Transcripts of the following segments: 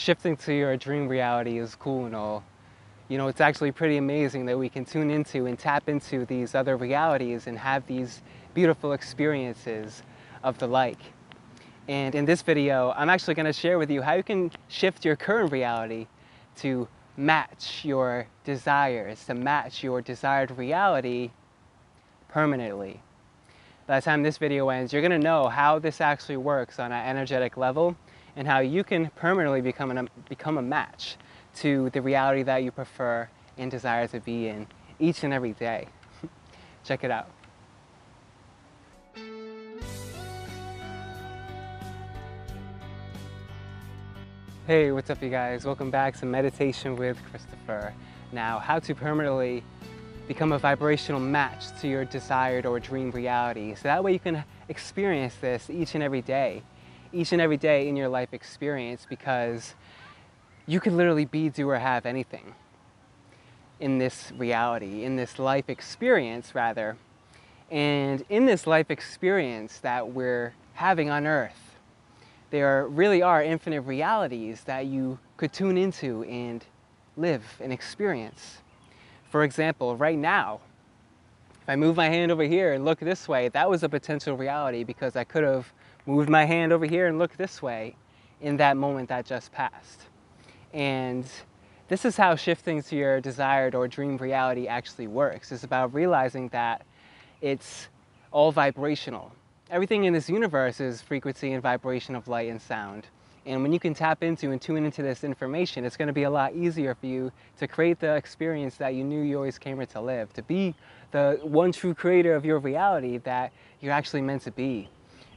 shifting to your dream reality is cool and all, you know, it's actually pretty amazing that we can tune into and tap into these other realities and have these beautiful experiences of the like. And in this video, I'm actually going to share with you how you can shift your current reality to match your desires, to match your desired reality permanently. By the time this video ends, you're going to know how this actually works on an energetic level and how you can permanently become, an, become a match to the reality that you prefer and desire to be in each and every day. Check it out. Hey, what's up you guys? Welcome back to Meditation with Christopher. Now, how to permanently become a vibrational match to your desired or dream reality. So that way you can experience this each and every day, each and every day in your life experience because you could literally be, do, or have anything in this reality, in this life experience, rather. And in this life experience that we're having on earth, there really are infinite realities that you could tune into and live and experience. For example, right now, if I move my hand over here and look this way, that was a potential reality because I could have moved my hand over here and looked this way in that moment that just passed. And this is how shifting to your desired or dream reality actually works. It's about realizing that it's all vibrational. Everything in this universe is frequency and vibration of light and sound. And when you can tap into and tune into this information, it's going to be a lot easier for you to create the experience that you knew you always came here to live, to be the one true creator of your reality that you're actually meant to be,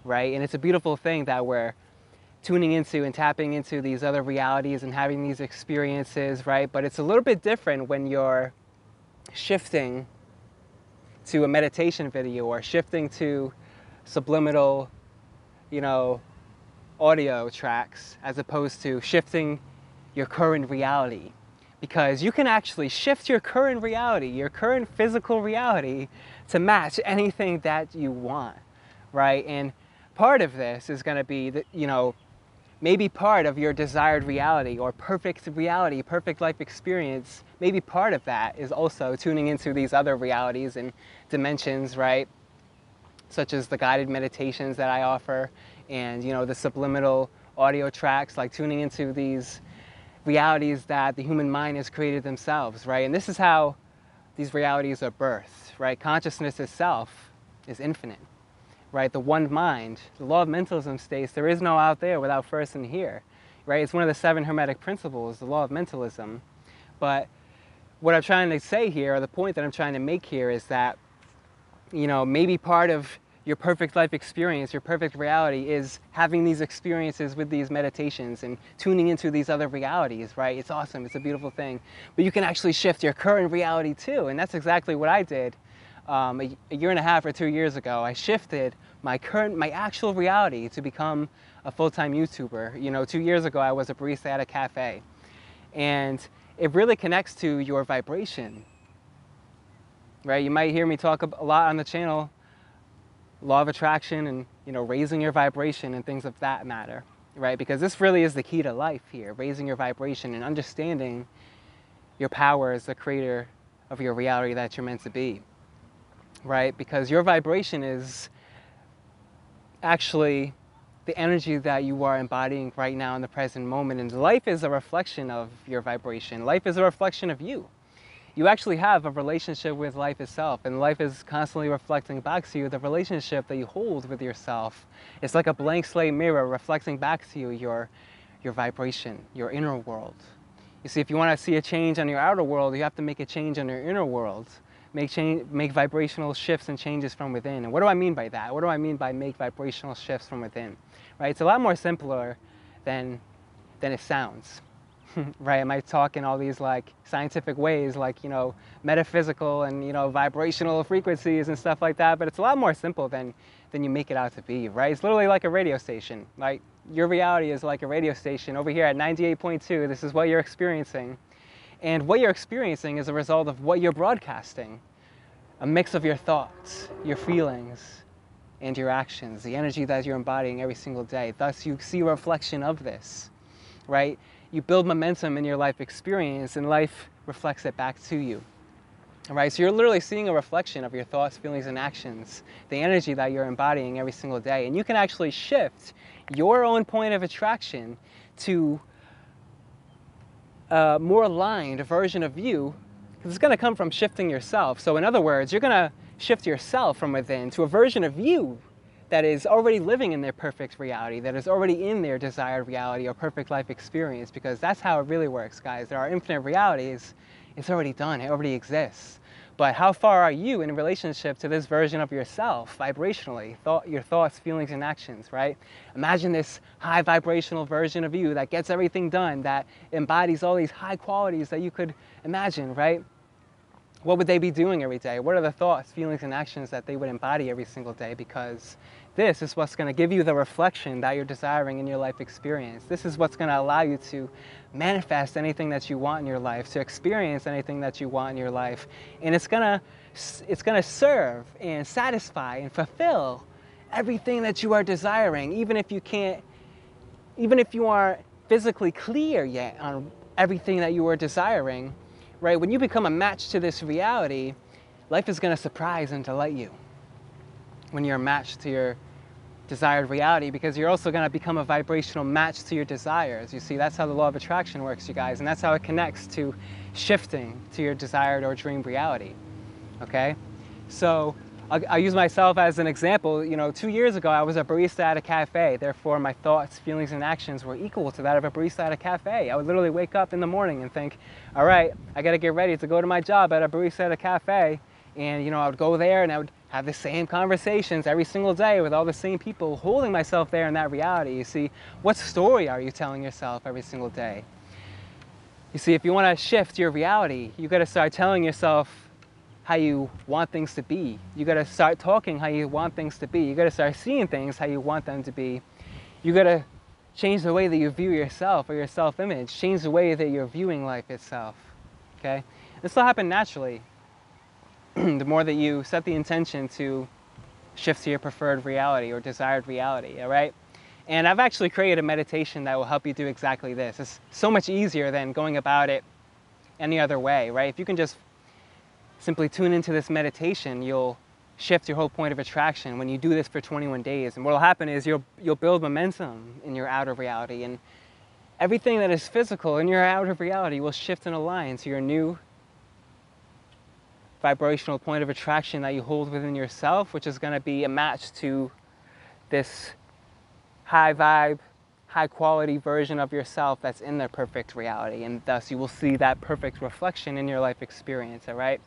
right? And it's a beautiful thing that we're tuning into and tapping into these other realities and having these experiences, right? But it's a little bit different when you're shifting to a meditation video or shifting to subliminal, you know, audio tracks as opposed to shifting your current reality. Because you can actually shift your current reality, your current physical reality, to match anything that you want, right? And part of this is going to be, that, you know, maybe part of your desired reality or perfect reality, perfect life experience, maybe part of that is also tuning into these other realities and dimensions, right? Such as the guided meditations that I offer and, you know, the subliminal audio tracks, like tuning into these realities that the human mind has created themselves, right? And this is how these realities are birthed, right? Consciousness itself is infinite right? The one mind, the law of mentalism states there is no out there without first in here, right? It's one of the seven hermetic principles, the law of mentalism. But what I'm trying to say here, or the point that I'm trying to make here is that, you know, maybe part of your perfect life experience, your perfect reality is having these experiences with these meditations and tuning into these other realities, right? It's awesome, it's a beautiful thing. But you can actually shift your current reality too, and that's exactly what I did um, a, a, year and a half or two years ago, I shifted my current, my actual reality to become a full-time YouTuber. You know, two years ago, I was a barista at a cafe. And it really connects to your vibration, right? You might hear me talk a lot on the channel, law of attraction and, you know, raising your vibration and things of that matter, right? Because this really is the key to life here, raising your vibration and understanding your power as the creator of your reality that you're meant to be right? Because your vibration is actually the energy that you are embodying right now in the present moment. And life is a reflection of your vibration. Life is a reflection of you. You actually have a relationship with life itself, and life is constantly reflecting back to you the relationship that you hold with yourself. It's like a blank slate mirror reflecting back to you your, your vibration, your inner world. You see, if you want to see a change on your outer world, you have to make a change on your inner world make, change, make vibrational shifts and changes from within. And what do I mean by that? What do I mean by make vibrational shifts from within? Right? It's a lot more simpler than, than it sounds. right? Am I might talk in all these like scientific ways, like, you know, metaphysical and, you know, vibrational frequencies and stuff like that, but it's a lot more simple than, than you make it out to be, right? It's literally like a radio station. Like, your reality is like a radio station. Over here at 98.2, this is what you're experiencing. And what you're experiencing is a result of what you're broadcasting a mix of your thoughts, your feelings, and your actions, the energy that you're embodying every single day. Thus, you see a reflection of this, right? you build momentum in your life experience and life reflects it back to you. All right, so you're literally seeing a reflection of your thoughts, feelings, and actions, the energy that you're embodying every single day. And you can actually shift your own point of attraction to a more aligned version of you, because it's going to come from shifting yourself. So, in other words, you're going to shift yourself from within to a version of you that is already living in their perfect reality, that is already in their desired reality or perfect life experience, because that's how it really works, guys. There are infinite realities it's already done, it already exists. But how far are you in relationship to this version of yourself vibrationally, thought, your thoughts, feelings, and actions, right? Imagine this high vibrational version of you that gets everything done, that embodies all these high qualities that you could imagine, right? What would they be doing every day? What are the thoughts, feelings, and actions that they would embody every single day? Because this is what's going to give you the reflection that you're desiring in your life experience. This is what's going to allow you to manifest anything that you want in your life, to experience anything that you want in your life. And it's going to it's going to serve and satisfy and fulfill everything that you are desiring, even if you can't even if you aren't physically clear yet on everything that you are desiring, right? When you become a match to this reality, life is going to surprise and delight you when you're matched to your desired reality because you're also going to become a vibrational match to your desires. You see, that's how the law of attraction works, you guys, and that's how it connects to shifting to your desired or dreamed reality. Okay? So, I'll, use myself as an example. You know, two years ago, I was a barista at a cafe. Therefore, my thoughts, feelings, and actions were equal to that of a barista at a cafe. I would literally wake up in the morning and think, all right, I got to get ready to go to my job at a barista at a cafe. And, you know, I would go there and I would have the same conversations every single day with all the same people, holding myself there in that reality. You see, what story are you telling yourself every single day? You see, if you want to shift your reality, you got to start telling yourself how you want things to be. You got to start talking how you want things to be. You got to start seeing things how you want them to be. You got to change the way that you view yourself or your self-image. Change the way that you're viewing life itself. Okay? This will happen naturally. the more that you set the intention to shift to your preferred reality or desired reality, all right? And I've actually created a meditation that will help you do exactly this. It's so much easier than going about it any other way, right? If you can just simply tune into this meditation, you'll shift your whole point of attraction when you do this for 21 days. And what will happen is you'll, you'll build momentum in your outer reality. And everything that is physical in your outer reality will shift and align to your new vibrational point of attraction that you hold within yourself, which is going to be a match to this high vibe, high quality version of yourself that's in the perfect reality. And thus you will see that perfect reflection in your life experience, all right?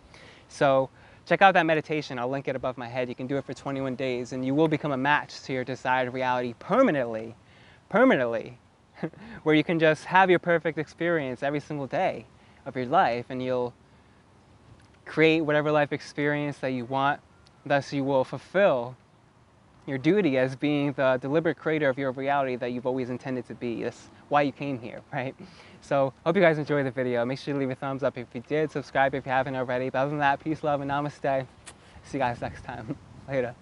So check out that meditation. I'll link it above my head. You can do it for 21 days and you will become a match to your desired reality permanently, permanently, where you can just have your perfect experience every single day of your life and you'll create whatever life experience that you want. Thus, you will fulfill your duty as being the deliberate creator of your reality that you've always intended to be. That's why you came here, right? So, hope you guys enjoyed the video. Make sure to leave a thumbs up if you did, subscribe if you haven't already. But other than that, peace, love, and namaste. See you guys next time. Later.